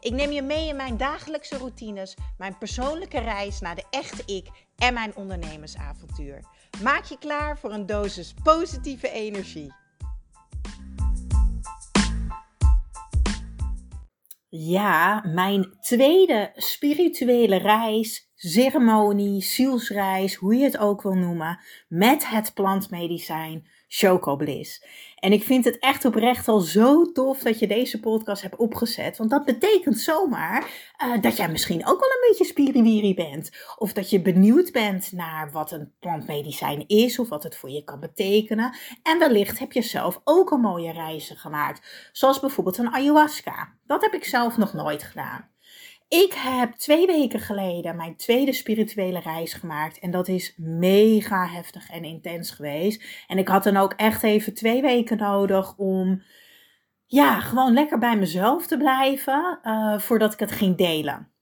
Ik neem je mee in mijn dagelijkse routines, mijn persoonlijke reis naar de echte ik en mijn ondernemersavontuur. Maak je klaar voor een dosis positieve energie. Ja, mijn tweede spirituele reis, ceremonie, zielsreis, hoe je het ook wil noemen, met het plantmedicijn Chocobliss. En ik vind het echt oprecht al zo tof dat je deze podcast hebt opgezet. Want dat betekent zomaar uh, dat jij misschien ook wel een beetje spiriwiri bent. Of dat je benieuwd bent naar wat een plantmedicijn is of wat het voor je kan betekenen. En wellicht heb je zelf ook een mooie reizen gemaakt. Zoals bijvoorbeeld een ayahuasca. Dat heb ik zelf nog nooit gedaan. Ik heb twee weken geleden mijn tweede spirituele reis gemaakt. En dat is mega heftig en intens geweest. En ik had dan ook echt even twee weken nodig om. Ja, gewoon lekker bij mezelf te blijven uh, voordat ik het ging delen.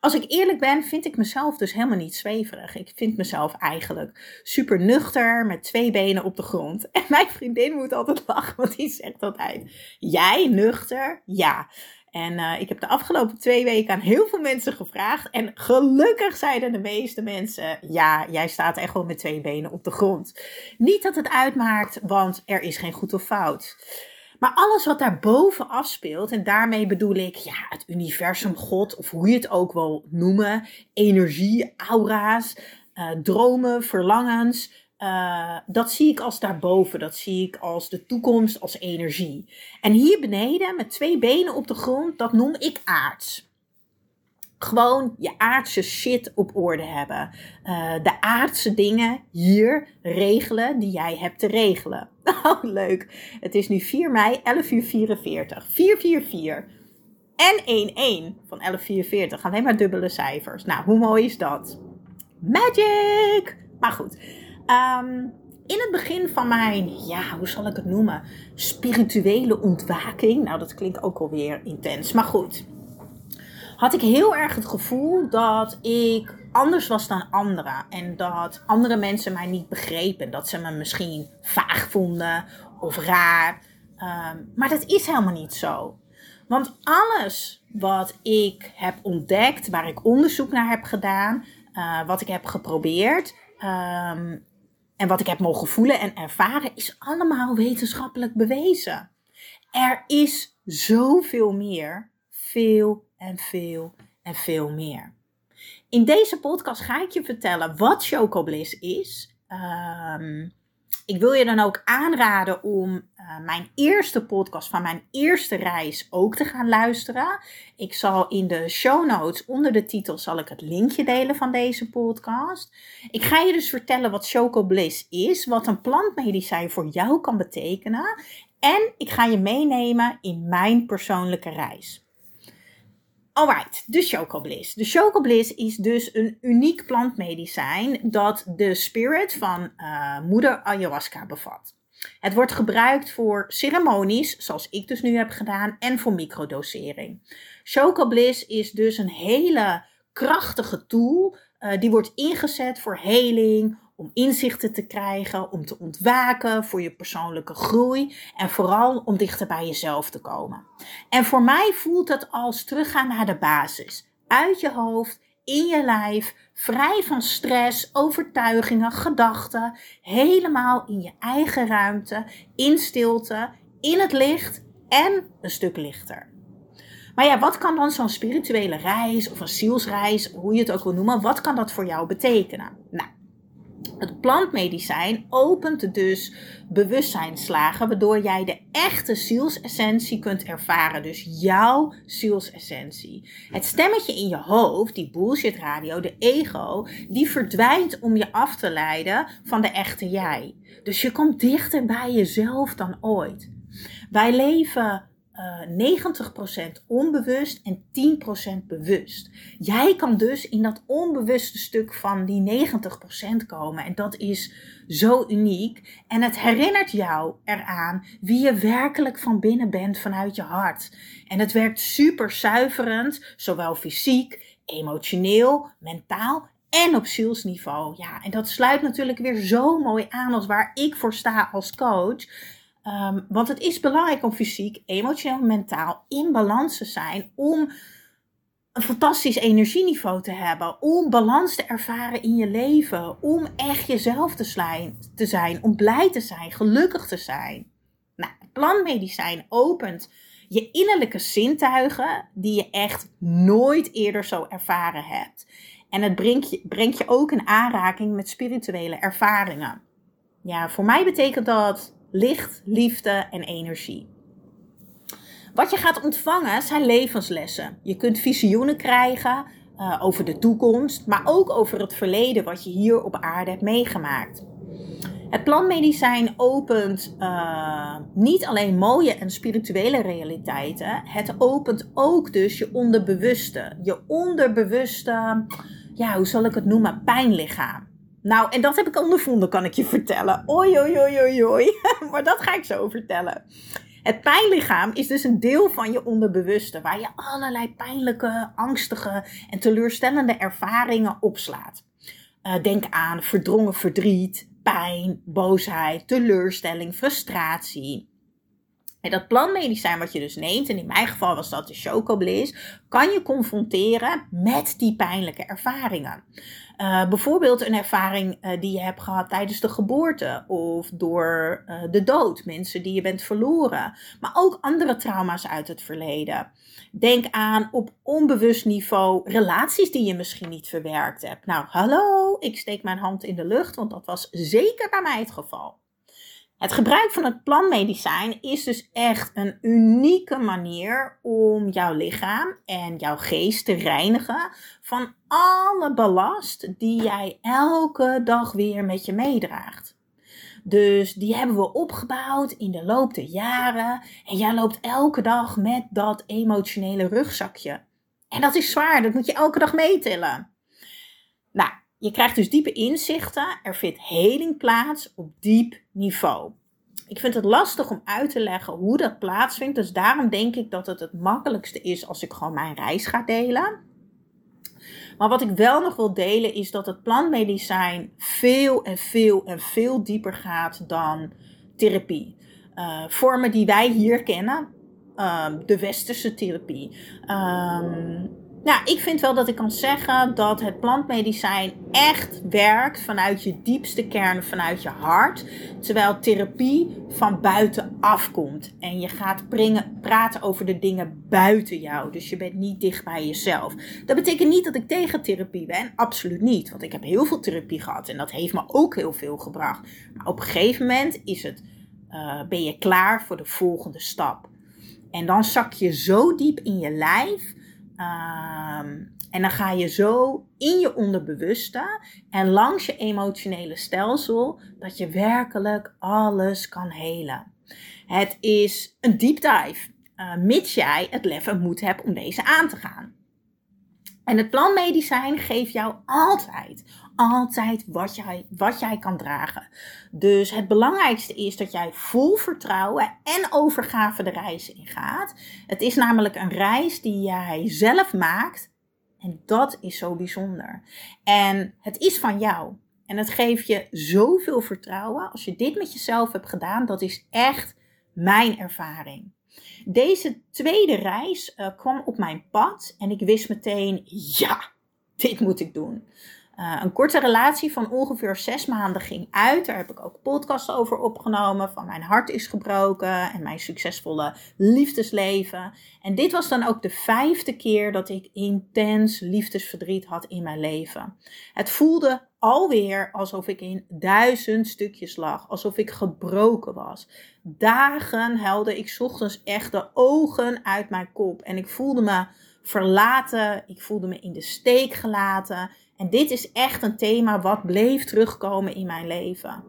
Als ik eerlijk ben, vind ik mezelf dus helemaal niet zweverig. Ik vind mezelf eigenlijk super nuchter met twee benen op de grond. En mijn vriendin moet altijd lachen, want die zegt altijd: Jij nuchter? Ja. En uh, ik heb de afgelopen twee weken aan heel veel mensen gevraagd. En gelukkig zeiden de meeste mensen: Ja, jij staat echt wel met twee benen op de grond. Niet dat het uitmaakt, want er is geen goed of fout. Maar alles wat daarboven afspeelt, en daarmee bedoel ik ja, het universum, God, of hoe je het ook wil noemen, energie, aura's, uh, dromen, verlangens, uh, dat zie ik als daarboven. Dat zie ik als de toekomst, als energie. En hier beneden, met twee benen op de grond, dat noem ik aards. Gewoon je aardse shit op orde hebben. Uh, de aardse dingen hier regelen die jij hebt te regelen. Oh, leuk. Het is nu 4 mei, 11 uur 44. 444. En 11 van 1144. Alleen maar dubbele cijfers. Nou, hoe mooi is dat? Magic! Maar goed. Um, in het begin van mijn, ja, hoe zal ik het noemen? Spirituele ontwaking. Nou, dat klinkt ook alweer intens. Maar goed. Had ik heel erg het gevoel dat ik anders was dan anderen. En dat andere mensen mij niet begrepen. Dat ze me misschien vaag vonden of raar. Um, maar dat is helemaal niet zo. Want alles wat ik heb ontdekt, waar ik onderzoek naar heb gedaan, uh, wat ik heb geprobeerd, um, en wat ik heb mogen voelen en ervaren is allemaal wetenschappelijk bewezen. Er is zoveel meer, veel en veel en veel meer. In deze podcast ga ik je vertellen wat Chocobliss is. Um, ik wil je dan ook aanraden om uh, mijn eerste podcast van mijn eerste reis ook te gaan luisteren. Ik zal in de show notes onder de titel zal ik het linkje delen van deze podcast. Ik ga je dus vertellen wat Choco Bliss is, wat een plantmedicijn voor jou kan betekenen. En ik ga je meenemen in mijn persoonlijke reis. Alright, de Chocobliss. De Chocobliss is dus een uniek plantmedicijn dat de spirit van uh, moeder ayahuasca bevat. Het wordt gebruikt voor ceremonies, zoals ik dus nu heb gedaan, en voor microdosering. Chocobliss is dus een hele krachtige tool. Uh, die wordt ingezet voor heling, om inzichten te krijgen, om te ontwaken voor je persoonlijke groei en vooral om dichter bij jezelf te komen. En voor mij voelt het als teruggaan naar de basis. Uit je hoofd, in je lijf, vrij van stress, overtuigingen, gedachten, helemaal in je eigen ruimte, in stilte, in het licht en een stuk lichter. Maar ja, wat kan dan zo'n spirituele reis of een zielsreis, hoe je het ook wil noemen, wat kan dat voor jou betekenen? Nou, het plantmedicijn opent dus bewustzijnslagen, waardoor jij de echte zielsessentie kunt ervaren. Dus jouw zielsessentie. Het stemmetje in je hoofd, die bullshit radio, de ego, die verdwijnt om je af te leiden van de echte jij. Dus je komt dichter bij jezelf dan ooit. Wij leven uh, 90% onbewust en 10% bewust. Jij kan dus in dat onbewuste stuk van die 90% komen. En dat is zo uniek. En het herinnert jou eraan wie je werkelijk van binnen bent vanuit je hart. En het werkt super zuiverend, zowel fysiek, emotioneel, mentaal en op zielsniveau. Ja, en dat sluit natuurlijk weer zo mooi aan als waar ik voor sta als coach. Um, want het is belangrijk om fysiek, emotioneel, mentaal in balans te zijn om een fantastisch energieniveau te hebben, om balans te ervaren in je leven, om echt jezelf te zijn, te zijn om blij te zijn, gelukkig te zijn. Nou, plantmedicijn opent je innerlijke zintuigen die je echt nooit eerder zo ervaren hebt. En het brengt je, brengt je ook in aanraking met spirituele ervaringen. Ja, voor mij betekent dat licht, liefde en energie. Wat je gaat ontvangen zijn levenslessen. Je kunt visioenen krijgen uh, over de toekomst, maar ook over het verleden wat je hier op aarde hebt meegemaakt. Het plantmedicijn opent uh, niet alleen mooie en spirituele realiteiten, het opent ook dus je onderbewuste. Je onderbewuste, ja, hoe zal ik het noemen, pijnlichaam. Nou, en dat heb ik ondervonden, kan ik je vertellen. Oei, oei, oei, oei, oei. maar dat ga ik zo vertellen. Het pijnlichaam is dus een deel van je onderbewuste, waar je allerlei pijnlijke, angstige en teleurstellende ervaringen opslaat. Uh, denk aan verdrongen verdriet, pijn, boosheid, teleurstelling, frustratie. En dat plantmedicijn wat je dus neemt, en in mijn geval was dat de chocobliss, kan je confronteren met die pijnlijke ervaringen. Uh, bijvoorbeeld een ervaring uh, die je hebt gehad tijdens de geboorte of door uh, de dood, mensen die je bent verloren, maar ook andere trauma's uit het verleden. Denk aan op onbewust niveau relaties die je misschien niet verwerkt hebt. Nou, hallo, ik steek mijn hand in de lucht, want dat was zeker bij mij het geval. Het gebruik van het plantmedicijn is dus echt een unieke manier om jouw lichaam en jouw geest te reinigen van alle ballast die jij elke dag weer met je meedraagt. Dus die hebben we opgebouwd in de loop der jaren. En jij loopt elke dag met dat emotionele rugzakje. En dat is zwaar, dat moet je elke dag meetillen. Nou, je krijgt dus diepe inzichten. Er vindt heling plaats op diep niveau. Ik vind het lastig om uit te leggen hoe dat plaatsvindt. Dus daarom denk ik dat het het makkelijkste is als ik gewoon mijn reis ga delen. Maar wat ik wel nog wil delen is dat het plantmedicijn veel en veel en veel dieper gaat dan therapie. Uh, vormen die wij hier kennen, uh, de westerse therapie. Um, nou, ik vind wel dat ik kan zeggen dat het plantmedicijn echt werkt vanuit je diepste kern, vanuit je hart. Terwijl therapie van buitenaf komt. En je gaat praten over de dingen buiten jou. Dus je bent niet dicht bij jezelf. Dat betekent niet dat ik tegen therapie ben. Absoluut niet. Want ik heb heel veel therapie gehad. En dat heeft me ook heel veel gebracht. Maar op een gegeven moment is het, uh, ben je klaar voor de volgende stap. En dan zak je zo diep in je lijf Ehm, en dan ga je zo in je onderbewuste en langs je emotionele stelsel dat je werkelijk alles kan helen. Het is een deep dive, uh, mits jij het lef en moed hebt om deze aan te gaan. En het plantmedicijn geeft jou altijd, altijd wat jij, wat jij kan dragen. Dus het belangrijkste is dat jij vol vertrouwen en overgave de reis ingaat. Het is namelijk een reis die jij zelf maakt. En dat is zo bijzonder. En het is van jou. En het geeft je zoveel vertrouwen. Als je dit met jezelf hebt gedaan, dat is echt mijn ervaring. Deze tweede reis uh, kwam op mijn pad en ik wist meteen, ja, dit moet ik doen. Uh, een korte relatie van ongeveer zes maanden ging uit. Daar heb ik ook podcasts over opgenomen. Van mijn hart is gebroken en mijn succesvolle liefdesleven. En dit was dan ook de vijfde keer dat ik intens liefdesverdriet had in mijn leven. Het voelde alweer alsof ik in duizend stukjes lag. Alsof ik gebroken was. Dagen helde ik ochtends echt de ogen uit mijn kop. En ik voelde me verlaten. Ik voelde me in de steek gelaten. En dit is echt een thema wat bleef terugkomen in mijn leven.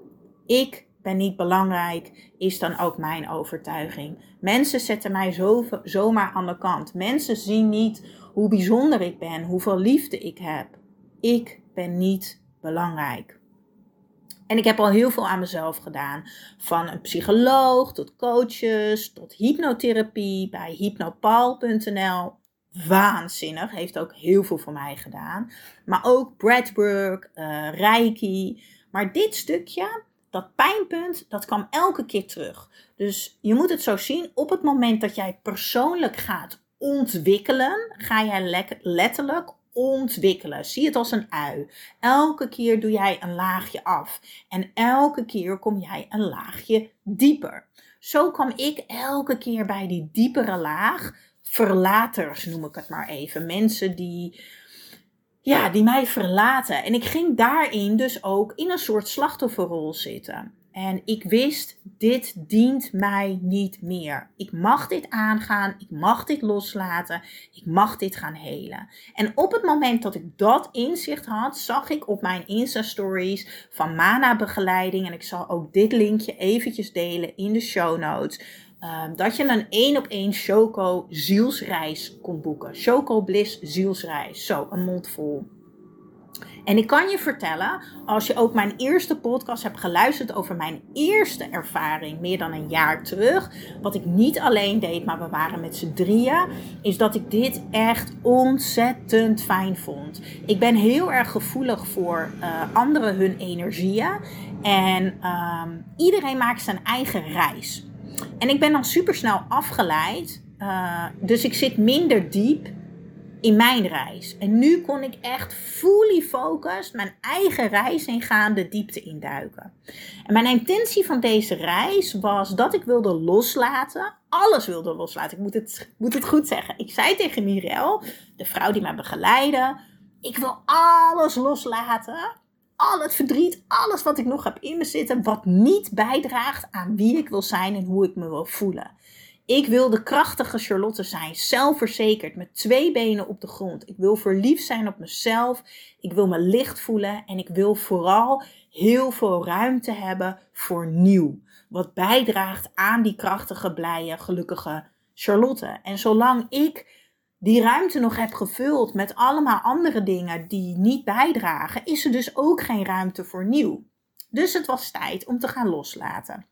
Ik ben niet belangrijk, is dan ook mijn overtuiging. Mensen zetten mij zo, zomaar aan de kant. Mensen zien niet hoe bijzonder ik ben, hoeveel liefde ik heb. Ik ben niet belangrijk. En ik heb al heel veel aan mezelf gedaan. Van een psycholoog tot coaches, tot hypnotherapie bij hypnopal.nl. Waanzinnig, heeft ook heel veel voor mij gedaan. Maar ook breathwork, uh, reiki. Maar dit stukje, dat pijnpunt, dat kwam elke keer terug. Dus je moet het zo zien, op het moment dat jij persoonlijk gaat ontwikkelen, ga jij letterlijk ontwikkelen. Zie het als een ui. Elke keer doe jij een laagje af. En elke keer kom jij een laagje dieper. Zo kwam ik elke keer bij die diepere laag. Verlaters noem ik het maar even. Mensen die, ja, die mij verlaten. En ik ging daarin dus ook in een soort slachtofferrol zitten. En ik wist, dit dient mij niet meer. Ik mag dit aangaan, ik mag dit loslaten, ik mag dit gaan helen. En op het moment dat ik dat inzicht had, zag ik op mijn Insta-stories van Mana Begeleiding, en ik zal ook dit linkje eventjes delen in de show notes, ehm, dat je een één op één Choco zielsreis kon boeken. Choco Bliss zielsreis. Zo, een mond vol. En ik kan je vertellen, als je ook mijn eerste podcast hebt geluisterd over mijn eerste ervaring, meer dan een jaar terug, wat ik niet alleen deed, maar we waren met z'n drieën, is dat ik dit echt ontzettend fijn vond. Ik ben heel erg gevoelig voor uh, anderen hun energieën en ehm, iedereen maakt zijn eigen reis. En ik ben dan super snel afgeleid, uh, dus ik zit minder diep in mijn reis. En nu kon ik echt fully focused mijn eigen reis ingaan, de diepte induiken. En mijn intentie van deze reis was dat ik wilde loslaten. Alles wilde loslaten. Ik moet het, moet het goed zeggen. Ik zei tegen Mirel, de vrouw die mij begeleidde, ik wil alles loslaten. Al het verdriet, alles wat ik nog heb in me zitten, wat niet bijdraagt aan wie ik wil zijn en hoe ik me wil voelen. Ik wil de krachtige Charlotte zijn, zelfverzekerd, met twee benen op de grond. Ik wil verliefd zijn op mezelf. Ik wil me licht voelen en ik wil vooral heel veel ruimte hebben voor nieuw. Wat bijdraagt aan die krachtige, blije, gelukkige Charlotte. En zolang ik die ruimte nog heb gevuld met allemaal andere dingen die niet bijdragen, is er dus ook geen ruimte voor nieuw. Dus het was tijd om te gaan loslaten.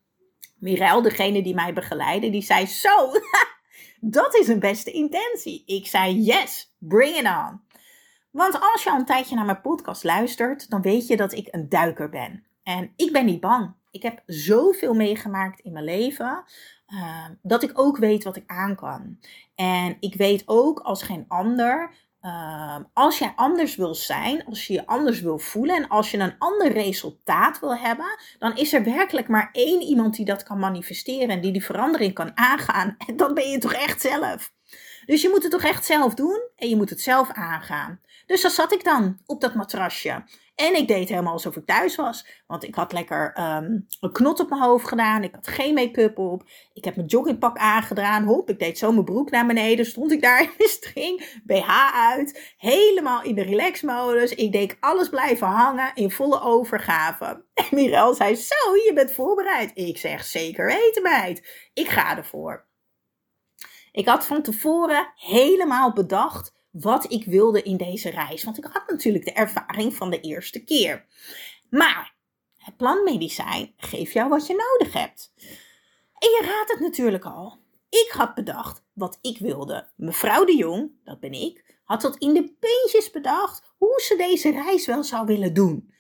Mirel, degene die mij begeleidde, die zei: Zo, dat is een beste intentie. Ik zei: Yes, bring it on. Want als je al een tijdje naar mijn podcast luistert, dan weet je dat ik een duiker ben. En ik ben niet bang. Ik heb zoveel meegemaakt in mijn leven. Uh, dat ik ook weet wat ik aan kan. En ik weet ook als geen ander Ehm, als jij anders wil zijn, als je je anders wil voelen en als je een ander resultaat wil hebben, dan is er werkelijk maar één iemand die dat kan manifesteren en die die verandering kan aangaan. En dan ben je toch echt zelf. Dus je moet het toch echt zelf doen en je moet het zelf aangaan. Dus daar zat ik dan op dat matrasje. En ik deed helemaal alsof ik thuis was. Want ik had lekker um, een knot op mijn hoofd gedaan. Ik had geen make-up op. Ik heb mijn joggingpak aangedaan. Hop, ik deed zo mijn broek naar beneden. Stond ik daar in de string. BH uit. Helemaal in de relaxmodus. Ik deed alles blijven hangen in volle overgave. En Mirel zei, zo, je bent voorbereid. Ik zeg, zeker weten meid. Ik ga ervoor. Ik had van tevoren helemaal bedacht wat ik wilde in deze reis. Want ik had natuurlijk de ervaring van de eerste keer. Maar het plantmedicijn geeft jou wat je nodig hebt. En je raadt het natuurlijk al. Ik had bedacht wat ik wilde. Mevrouw de Jong, dat ben ik, had tot in de peentjes bedacht hoe ze deze reis wel zou willen doen.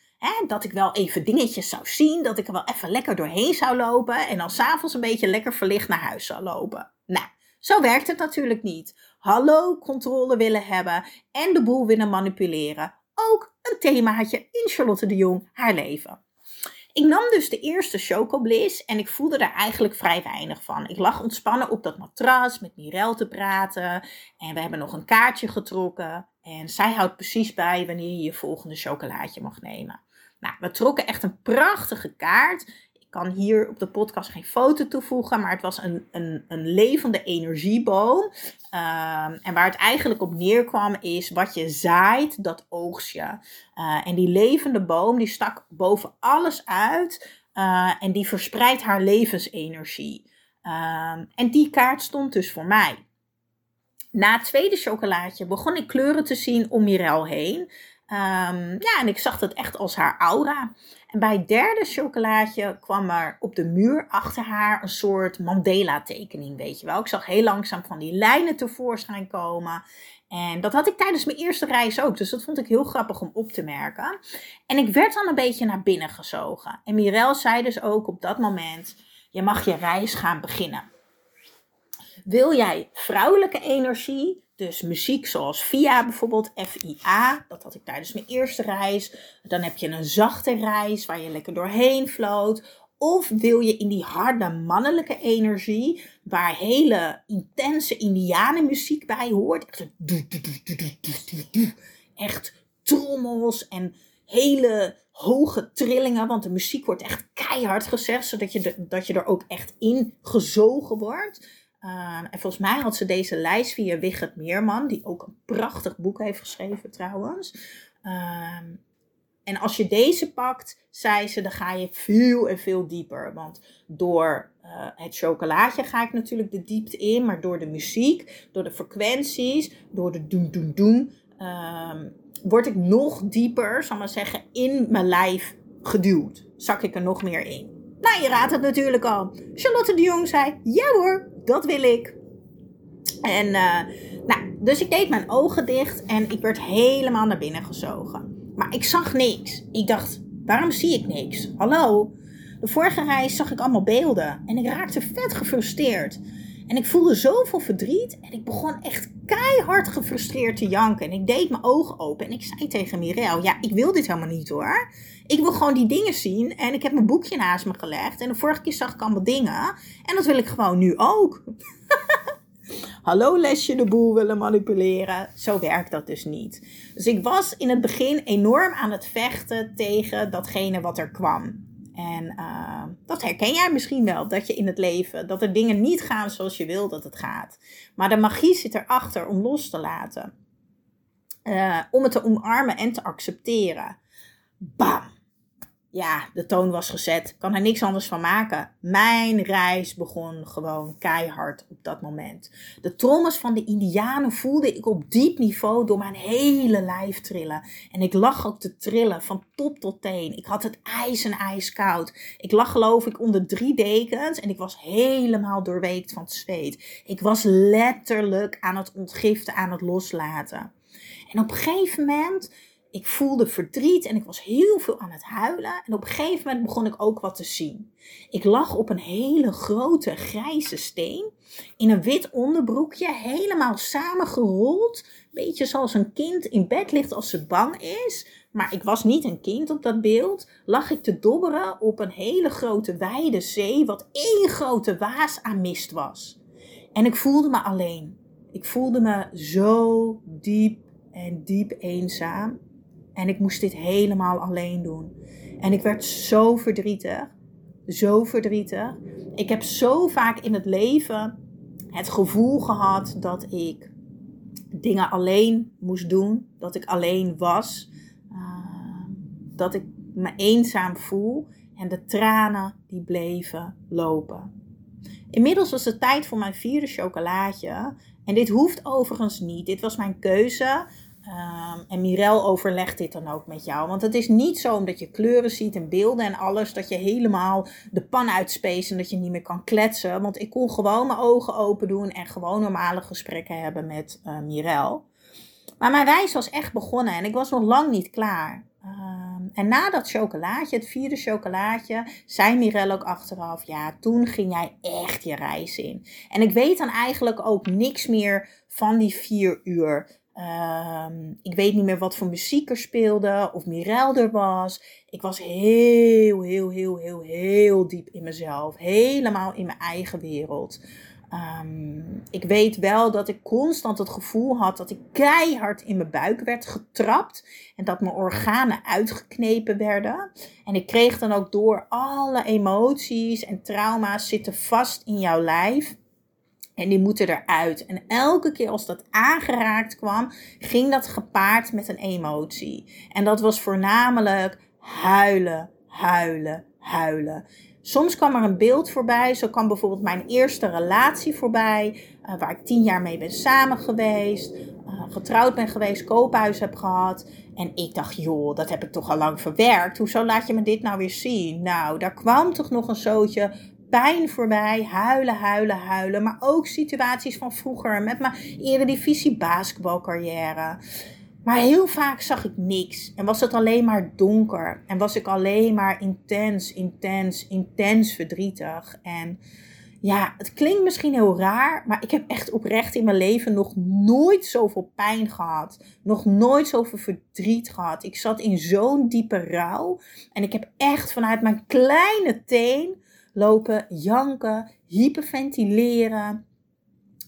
dat ik wel even dingetjes zou zien, dat ik er wel even lekker doorheen zou lopen en dan s'avonds een beetje lekker verlicht naar huis zou lopen. Nou, zo werkt het natuurlijk niet. Hallo controle willen hebben en de boel willen manipuleren. Ook een themaatje in Charlotte de Jong, haar leven. Ik nam dus de eerste chocobliss en ik voelde daar eigenlijk vrij weinig van. Ik lag ontspannen op dat matras met Mirel te praten en we hebben nog een kaartje getrokken. En zij houdt precies bij wanneer je je volgende chocolaatje mag nemen. Nou, we trokken echt een prachtige kaart kan hier op de podcast geen foto toevoegen, maar het was een, een, een levende energieboom. Ehm, en waar het eigenlijk op neerkwam is, wat je zaait, dat oogst je. Eh, en die levende boom, die stak boven alles uit. Uh, en die verspreidt haar levensenergie. Uh, en die kaart stond dus voor mij. Na het tweede chocolaatje begon ik kleuren te zien om Mirel heen. Um, ja, en ik zag dat echt als haar aura. En bij het derde chocolaatje kwam er op de muur achter haar een soort Mandela-tekening, weet je wel. Ik zag heel langzaam van die lijnen tevoorschijn komen. En dat had ik tijdens mijn eerste reis ook. Dus dat vond ik heel grappig om op te merken. En ik werd dan een beetje naar binnen gezogen. En Mirel zei dus ook op dat moment: Je mag je reis gaan beginnen. Wil jij vrouwelijke energie, dus muziek zoals VIA bijvoorbeeld, FIA, dat had ik tijdens mijn eerste reis. Dan heb je een zachte reis waar je lekker doorheen floot. Of wil je in die harde mannelijke energie, waar hele intense indianenmuziek bij hoort. Echt, echt trommels en hele hoge trillingen, want de muziek wordt echt keihard gezegd, zodat je, dat je er ook echt in gezogen wordt. Uh, en volgens mij had ze deze lijst via Wigert Meerman, die ook een prachtig boek heeft geschreven trouwens. Uh, en als je deze pakt, zei ze, dan ga je veel en veel dieper. Want door uh, het chocolaatje ga ik natuurlijk de diepte in, maar door de muziek, door de frequenties, door de doen, doen, doen, um, word ik nog dieper, zal maar zeggen, in mijn lijf geduwd. Zak ik er nog meer in. Nou, je raadt het natuurlijk al. Charlotte de Jong zei, ja hoor, dat wil ik. En, uh, nou, dus ik deed mijn ogen dicht en ik werd helemaal naar binnen gezogen. Maar ik zag niks. Ik dacht, waarom zie ik niks? Hallo? De vorige reis zag ik allemaal beelden en ik raakte vet gefrustreerd. En ik voelde zoveel verdriet en ik begon echt keihard gefrustreerd te janken. En ik deed mijn ogen open en ik zei tegen Mirel, ja, ik wil dit helemaal niet hoor. Ik wil gewoon die dingen zien en ik heb mijn boekje naast me gelegd. En de vorige keer zag ik allemaal dingen en dat wil ik gewoon nu ook. hallo lesje de boel willen manipuleren. Zo werkt dat dus niet. Dus ik was in het begin enorm aan het vechten tegen datgene wat er kwam. En uh, dat herken jij misschien wel, dat je in het leven, dat er dingen niet gaan zoals je wil dat het gaat. Maar de magie zit erachter om los te laten. Uh, om het te omarmen en te accepteren. Bam! Ja, de toon was gezet. Kan er niks anders van maken. Mijn reis begon gewoon keihard op dat moment. De trommels van de Indianen voelde ik op diep niveau door mijn hele lijf trillen. En ik lag ook te trillen van top tot teen. Ik had het ijs en ijskoud. Ik lag geloof ik onder drie dekens en ik was helemaal doorweekt van het zweet. Ik was letterlijk aan het ontgiften, aan het loslaten. En op een gegeven moment ik voelde verdriet en ik was heel veel aan het huilen. En op een gegeven moment begon ik ook wat te zien. Ik lag op een hele grote grijze steen. In een wit onderbroekje, helemaal samengerold. Beetje zoals een kind in bed ligt als ze bang is. Maar ik was niet een kind op dat beeld. Lag ik te dobberen op een hele grote wijde zee, wat één grote waas aan mist was. En ik voelde me alleen. Ik voelde me zo diep en diep eenzaam. En ik moest dit helemaal alleen doen. En ik werd zo verdrietig. Zo verdrietig. Ik heb zo vaak in het leven het gevoel gehad dat ik dingen alleen moest doen. Dat ik alleen was. Uh, dat ik me eenzaam voel. En de tranen die bleven lopen. Inmiddels was het tijd voor mijn vierde chocolaatje. En dit hoeft overigens niet. Dit was mijn keuze. Um, en Mirel overlegt dit dan ook met jou. Want het is niet zo omdat je kleuren ziet en beelden en alles, dat je helemaal de pan uitspeest en dat je niet meer kan kletsen. Want ik kon gewoon mijn ogen open doen en gewoon normale gesprekken hebben met uh, Mirel. Maar mijn reis was echt begonnen en ik was nog lang niet klaar. Um, en na dat chocolaatje, het vierde chocolaatje, zei Mirel ook achteraf: Ja, toen ging jij echt je reis in. En ik weet dan eigenlijk ook niks meer van die vier uur. Um, ik weet niet meer wat voor muziek er speelde of Mirel er was. Ik was heel, heel, heel, heel, heel diep in mezelf. Helemaal in mijn eigen wereld. Um, ik weet wel dat ik constant het gevoel had dat ik keihard in mijn buik werd getrapt. En dat mijn organen uitgeknepen werden. En ik kreeg dan ook door alle emoties en trauma's zitten vast in jouw lijf. En die moeten eruit. En elke keer als dat aangeraakt kwam, ging dat gepaard met een emotie. En dat was voornamelijk huilen, huilen, huilen. Soms kwam er een beeld voorbij. Zo kwam bijvoorbeeld mijn eerste relatie voorbij. Uh, waar ik tien jaar mee ben samen geweest. Uh, getrouwd ben geweest. Koophuis heb gehad. En ik dacht, joh, dat heb ik toch al lang verwerkt. Hoezo laat je me dit nou weer zien? Nou, daar kwam toch nog een zootje pijn voorbij. Huilen, huilen, huilen. Maar ook situaties van vroeger. Met mijn eredivisie basketbalcarrière. Maar heel vaak zag ik niks. En was het alleen maar donker. En was ik alleen maar intens, intens, intens verdrietig. En ja, het klinkt misschien heel raar. Maar ik heb echt oprecht in mijn leven nog nooit zoveel pijn gehad. Nog nooit zoveel verdriet gehad. Ik zat in zo'n diepe rouw. En ik heb echt vanuit mijn kleine teen lopen janken, hyperventileren.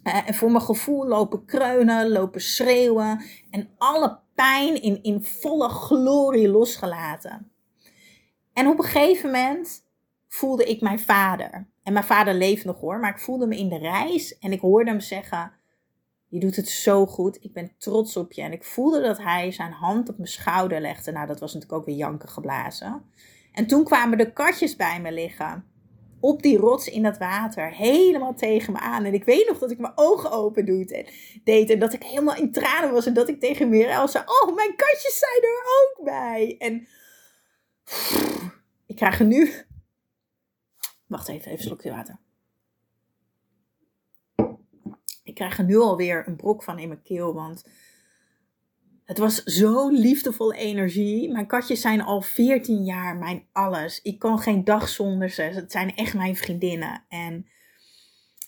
Eh, en voor mijn gevoel lopen kreunen, lopen schreeuwen en alle pijn in, in volle glorie losgelaten. En op een gegeven moment voelde ik mijn vader. En mijn vader leeft nog hoor, maar ik voelde me in de reis en ik hoorde hem zeggen: Je doet het zo goed, ik ben trots op je. En ik voelde dat hij zijn hand op mijn schouder legde. Nou, dat was natuurlijk ook weer janken geblazen. En toen kwamen de katjes bij me liggen op die rots in dat water, helemaal tegen me aan. En ik weet nog dat ik mijn ogen open deed en dat ik helemaal in tranen was en dat ik tegen Mirel zei, oh, mijn katjes zijn er ook bij. En ik krijg er nu... Wacht even, even een slokje water. Ik krijg er nu alweer een brok van in mijn keel, want het was zo liefdevolle energie. Mijn katjes zijn al 14 jaar mijn alles. Ik kan geen dag zonder ze. Het zijn echt mijn vriendinnen. En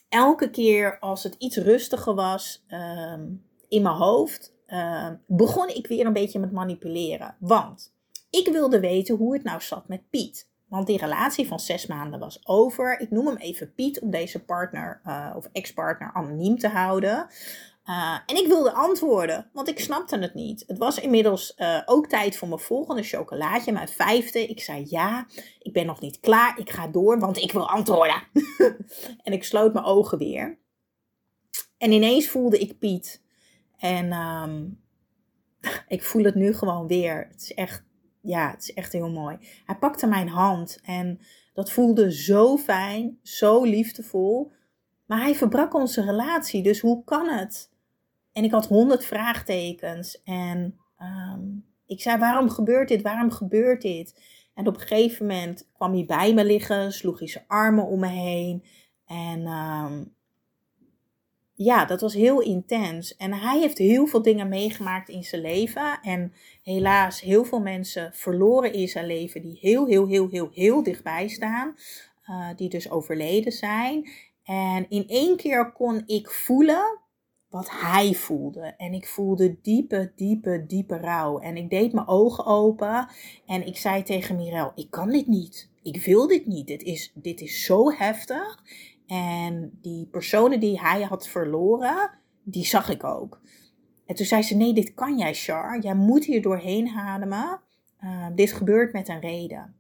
elke keer als het iets rustiger was ehm, in mijn hoofd, ehm, begon ik weer een beetje met manipuleren. Want ik wilde weten hoe het nou zat met Piet. Want die relatie van zes maanden was over. Ik noem hem even Piet om deze partner uh, of ex-partner anoniem te houden. Uh, en ik wilde antwoorden, want ik snapte het niet. Het was inmiddels uh, ook tijd voor mijn volgende chocolaatje, mijn vijfde. Ik zei ja, ik ben nog niet klaar, ik ga door, want ik wil antwoorden. en ik sloot mijn ogen weer. En ineens voelde ik Piet. En um, ik voel het nu gewoon weer. Het is echt, ja, het is echt heel mooi. Hij pakte mijn hand en dat voelde zo fijn, zo liefdevol. Maar hij verbrak onze relatie, dus hoe kan het? En ik had honderd vraagtekens. En um, ik zei: Waarom gebeurt dit? Waarom gebeurt dit? En op een gegeven moment kwam hij bij me liggen, sloeg hij zijn armen om me heen. En um, ja, dat was heel intens. En hij heeft heel veel dingen meegemaakt in zijn leven. En helaas heel veel mensen verloren in zijn leven die heel, heel, heel, heel, heel dichtbij staan. Uh, die dus overleden zijn. En in één keer kon ik voelen wat hij voelde. En ik voelde diepe, diepe, diepe rouw. En ik deed mijn ogen open en ik zei tegen Mirel: Ik kan dit niet. Ik wil dit niet. Dit is, dit is zo heftig. En die personen die hij had verloren, die zag ik ook. En toen zei ze: Nee, dit kan jij, Char. Jij moet hier doorheen ademen. Uh, dit gebeurt met een reden.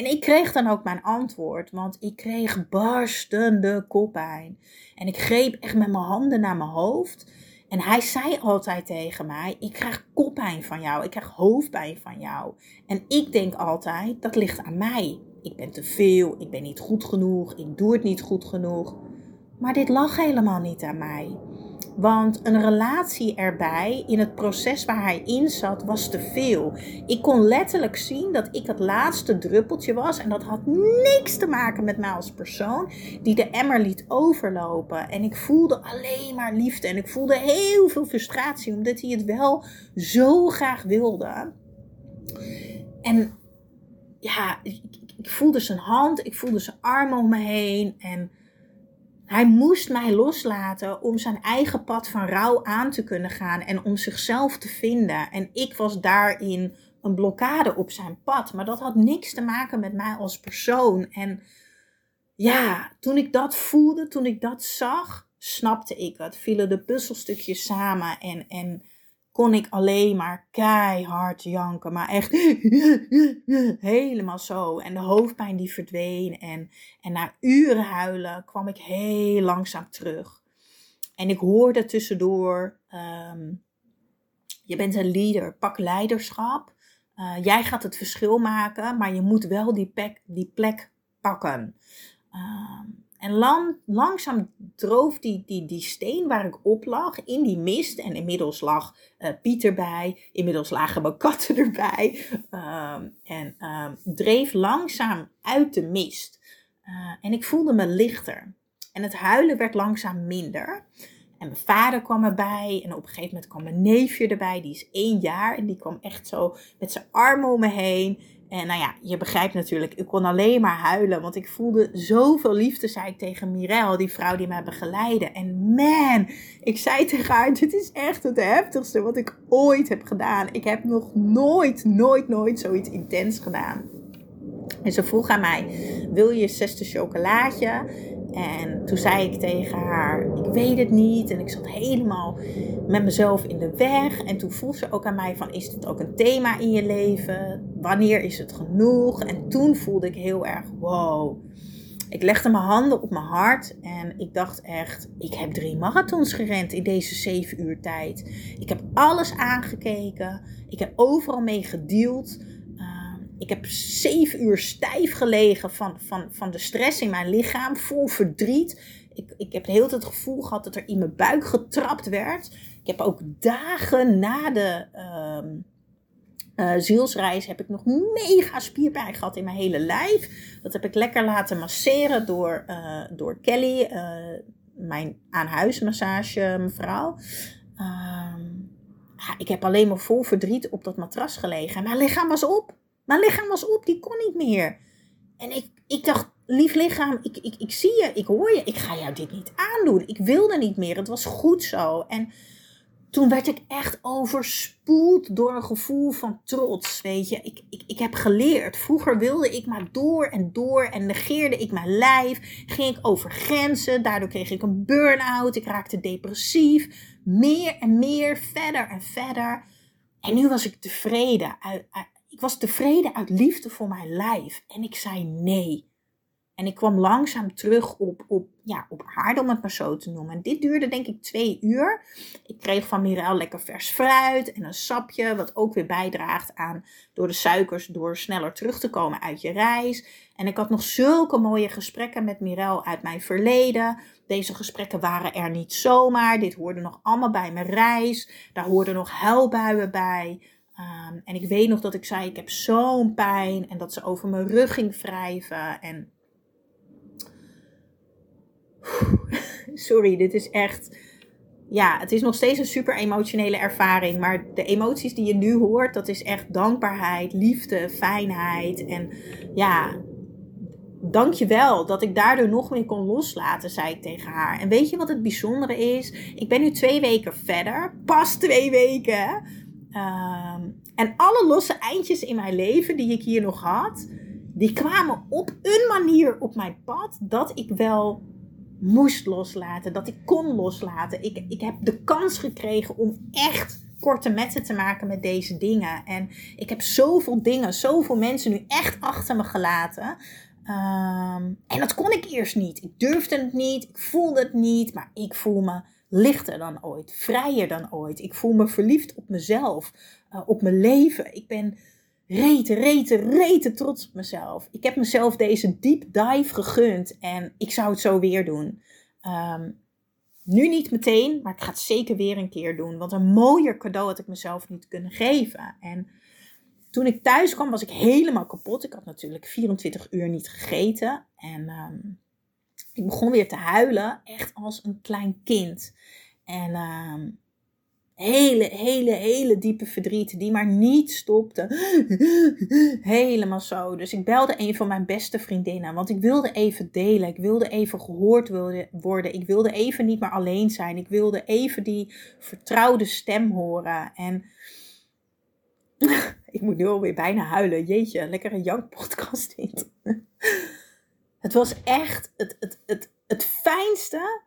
En ik kreeg dan ook mijn antwoord, want ik kreeg barstende koppijn. En ik greep echt met mijn handen naar mijn hoofd. En hij zei altijd tegen mij: Ik krijg koppijn van jou, ik krijg hoofdpijn van jou. En ik denk altijd: dat ligt aan mij. Ik ben te veel, ik ben niet goed genoeg, ik doe het niet goed genoeg. Maar dit lag helemaal niet aan mij. Want een relatie erbij, in het proces waar hij in zat, was te veel. Ik kon letterlijk zien dat ik het laatste druppeltje was. En dat had niks te maken met mij als persoon, die de emmer liet overlopen. En ik voelde alleen maar liefde. En ik voelde heel veel frustratie, omdat hij het wel zo graag wilde. En ja, ik, ik voelde zijn hand, ik voelde zijn armen om me heen. En hij moest mij loslaten om zijn eigen pad van rouw aan te kunnen gaan en om zichzelf te vinden. En ik was daarin een blokkade op zijn pad. Maar dat had niks te maken met mij als persoon. En ja, toen ik dat voelde, toen ik dat zag, snapte ik het. Vielen de puzzelstukjes samen en, en kon ik alleen maar keihard janken. Maar echt helemaal zo. En de hoofdpijn die verdween. En, en na uren huilen kwam ik heel langzaam terug. En ik hoorde tussendoor: um, Je bent een leader, pak leiderschap. Uh, jij gaat het verschil maken, maar je moet wel die plek, die plek pakken. Uh, en lang, langzaam droof die, die, die steen waar ik op lag in die mist. En inmiddels lag uh, Piet erbij. Inmiddels lagen mijn katten erbij. Uh, en uh, dreef langzaam uit de mist. Uh, en ik voelde me lichter. En het huilen werd langzaam minder. En mijn vader kwam erbij. En op een gegeven moment kwam mijn neefje erbij. Die is één jaar. En die kwam echt zo met zijn armen om me heen. En nou ja, je begrijpt natuurlijk, ik kon alleen maar huilen. Want ik voelde zoveel liefde, zei ik tegen Mirel, die vrouw die mij begeleidde. En man, ik zei tegen haar, dit is echt het heftigste wat ik ooit heb gedaan. Ik heb nog nooit, nooit, nooit zoiets intens gedaan. En ze vroeg aan mij, wil je zesde chocolaatje? En toen zei ik tegen haar, ik weet het niet. En ik zat helemaal met mezelf in de weg. En toen vroeg ze ook aan mij van, is dit ook een thema in je leven? Wanneer is het genoeg? En toen voelde ik heel erg, wow. Ik legde mijn handen op mijn hart en ik dacht echt, ik heb drie marathons gerend in deze zeven uur tijd. Ik heb alles aangekeken. Ik heb overal mee gedeeld. Ik heb zeven uur stijf gelegen van, van, van de stress in mijn lichaam, vol verdriet. Ik, ik heb tijd het gevoel gehad dat er in mijn buik getrapt werd. Ik heb ook dagen na de uh, zielsreis heb ik nog mega spierpijn gehad in mijn hele lijf. Dat heb ik lekker laten masseren door, uh, door Kelly, uh, mijn aanhuismassage mevrouw. Ehm, ik heb alleen maar vol verdriet op dat matras gelegen. En mijn lichaam was op. Mijn lichaam was op, die kon niet meer. En ik, ik dacht, lief lichaam, ik, ik, ik zie je, ik hoor je, ik ga jou dit niet aandoen. Ik wilde niet meer, het was goed zo. En toen werd ik echt overspoeld door een gevoel van trots. Weet je, ik, ik, ik heb geleerd. Vroeger wilde ik maar door en door en negeerde ik mijn lijf. Ging ik over grenzen. Daardoor kreeg ik een burn-out. Ik raakte depressief. Meer en meer, verder en verder. En nu was ik tevreden. Ik was tevreden uit liefde voor mijn lijf. En ik zei nee. En ik kwam langzaam terug op, op, ja, op aarde, om het maar zo te noemen. En dit duurde denk ik twee uur. Ik kreeg van Mirel lekker vers fruit en een sapje, wat ook weer bijdraagt aan door de suikers, door sneller terug te komen uit je reis. En ik had nog zulke mooie gesprekken met Mirel uit mijn verleden. Deze gesprekken waren er niet zomaar. Dit hoorde nog allemaal bij mijn reis. Daar hoorden nog huilbuien bij. Um, en ik weet nog dat ik zei: Ik heb zo'n pijn. En dat ze over mijn rug ging wrijven. En. Sorry, dit is echt. Ja, het is nog steeds een super emotionele ervaring. Maar de emoties die je nu hoort, dat is echt dankbaarheid, liefde, fijnheid. En ja, dank je wel dat ik daardoor nog meer kon loslaten, zei ik tegen haar. En weet je wat het bijzondere is? Ik ben nu twee weken verder. Pas twee weken. Ehm, en alle losse eindjes in mijn leven die ik hier nog had, die kwamen op een manier op mijn pad dat ik wel moest loslaten, dat ik kon loslaten. Ik, ik heb de kans gekregen om echt korte metten te maken met deze dingen. En ik heb zoveel dingen, zoveel mensen nu echt achter me gelaten. Ehm, en dat kon ik eerst niet. Ik durfde het niet, ik voelde het niet, maar ik voel me lichter dan ooit, vrijer dan ooit. Ik voel me verliefd op mezelf, uh, op mijn leven. Ik ben rete, rete, rete trots op mezelf. Ik heb mezelf deze deep dive gegund en ik zou het zo weer doen. Um, nu niet meteen, maar ik ga het zeker weer een keer doen. Want een mooier cadeau had ik mezelf niet kunnen geven. En toen ik thuis kwam was ik helemaal kapot. Ik had natuurlijk 24 uur niet gegeten. En um, ik begon weer te huilen, echt als een klein kind. En uh, hele, hele, hele diepe verdriet die maar niet stopte. Helemaal zo. Dus ik belde een van mijn beste vriendinnen, want ik wilde even delen. Ik wilde even gehoord worden. Ik wilde even niet meer alleen zijn. Ik wilde even die vertrouwde stem horen. En ik moet nu alweer bijna huilen. Jeetje, lekker een jankpodcast dit. Het was echt het, het, het, het fijnste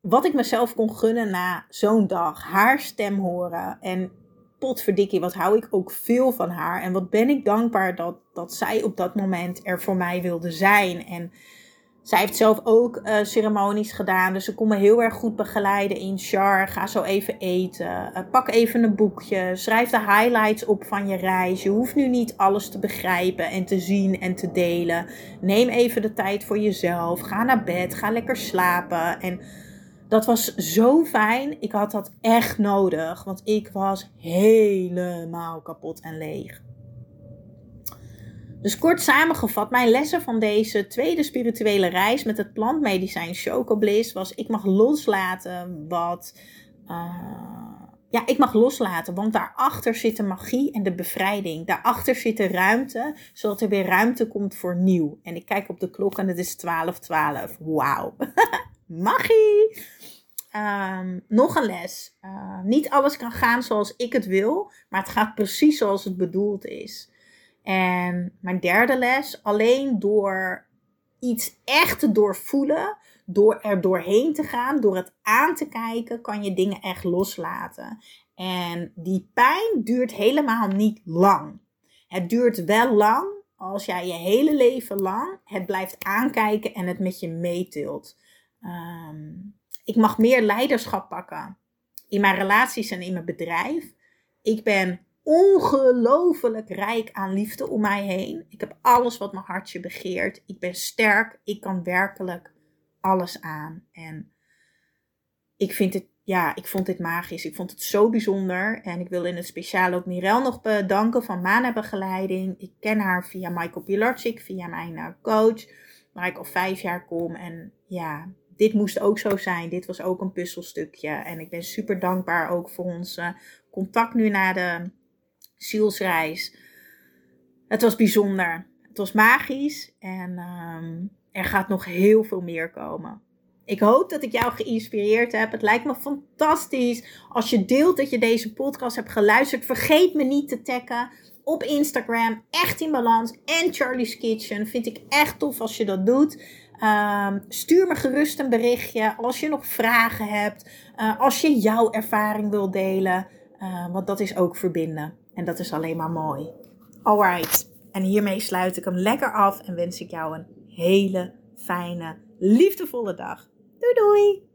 wat ik mezelf kon gunnen na zo'n dag. Haar stem horen. En potverdikkie, wat hou ik ook veel van haar. En wat ben ik dankbaar dat, dat zij op dat moment er voor mij wilde zijn. En Zij heeft zelf ook uh, ceremonies gedaan. Dus ze kon me heel erg goed begeleiden in Char. Ga zo even eten. Uh, pak even een boekje. Schrijf de highlights op van je reis. Je hoeft nu niet alles te begrijpen en te zien en te delen. Neem even de tijd voor jezelf. Ga naar bed. Ga lekker slapen. En dat was zo fijn. Ik had dat echt nodig. Want ik was helemaal kapot en leeg. Dus kort samengevat, mijn lessen van deze tweede spirituele reis met het plantmedicijn Chocobliss was: ik mag loslaten wat. Uh, ja, ik mag loslaten, want daarachter zit de magie en de bevrijding. Daarachter zit de ruimte, zodat er weer ruimte komt voor nieuw. En ik kijk op de klok en het is 12, 12. Wauw. magie! Um, nog een les. Uh, niet alles kan gaan zoals ik het wil, maar het gaat precies zoals het bedoeld is. En mijn derde les, alleen door iets echt te doorvoelen, door er doorheen te gaan, door het aan te kijken, kan je dingen echt loslaten. En die pijn duurt helemaal niet lang. Het duurt wel lang als jij je hele leven lang het blijft aankijken en het met je meetilt. Um, ik mag meer leiderschap pakken in mijn relaties en in mijn bedrijf. Ik ben ongelooflijk rijk aan liefde om mij heen. Ik heb alles wat mijn hartje begeert. Ik ben sterk. Ik kan werkelijk alles aan. En ik vind het, ja, ik vond dit magisch. Ik vond het zo bijzonder. En ik wil in het speciaal ook Mirel nog bedanken van Mana Begeleiding. Ik ken haar via Michael Pilarczyk, via mijn eh, coach, waar ik al vijf jaar kom. En ja, dit moest ook zo zijn. Dit was ook een puzzelstukje. En ik ben super dankbaar ook voor ons contact nu na de zielsreis. Het was bijzonder. Het was magisch en um, er gaat nog heel veel meer komen. Ik hoop dat ik jou geïnspireerd heb. Het lijkt me fantastisch als je deelt dat je deze podcast hebt geluisterd. Vergeet me niet te taggen op Instagram. Echt in balans. En Charlie's Kitchen. Vind ik echt tof als je dat doet. Um, stuur me gerust een berichtje als je nog vragen hebt. Uh, als je jouw ervaring wil delen. Uh, want dat is ook verbinden. En dat is alleen maar mooi. Alright. En hiermee sluit ik hem lekker af en wens ik jou een hele fijne, liefdevolle dag. Doei doei!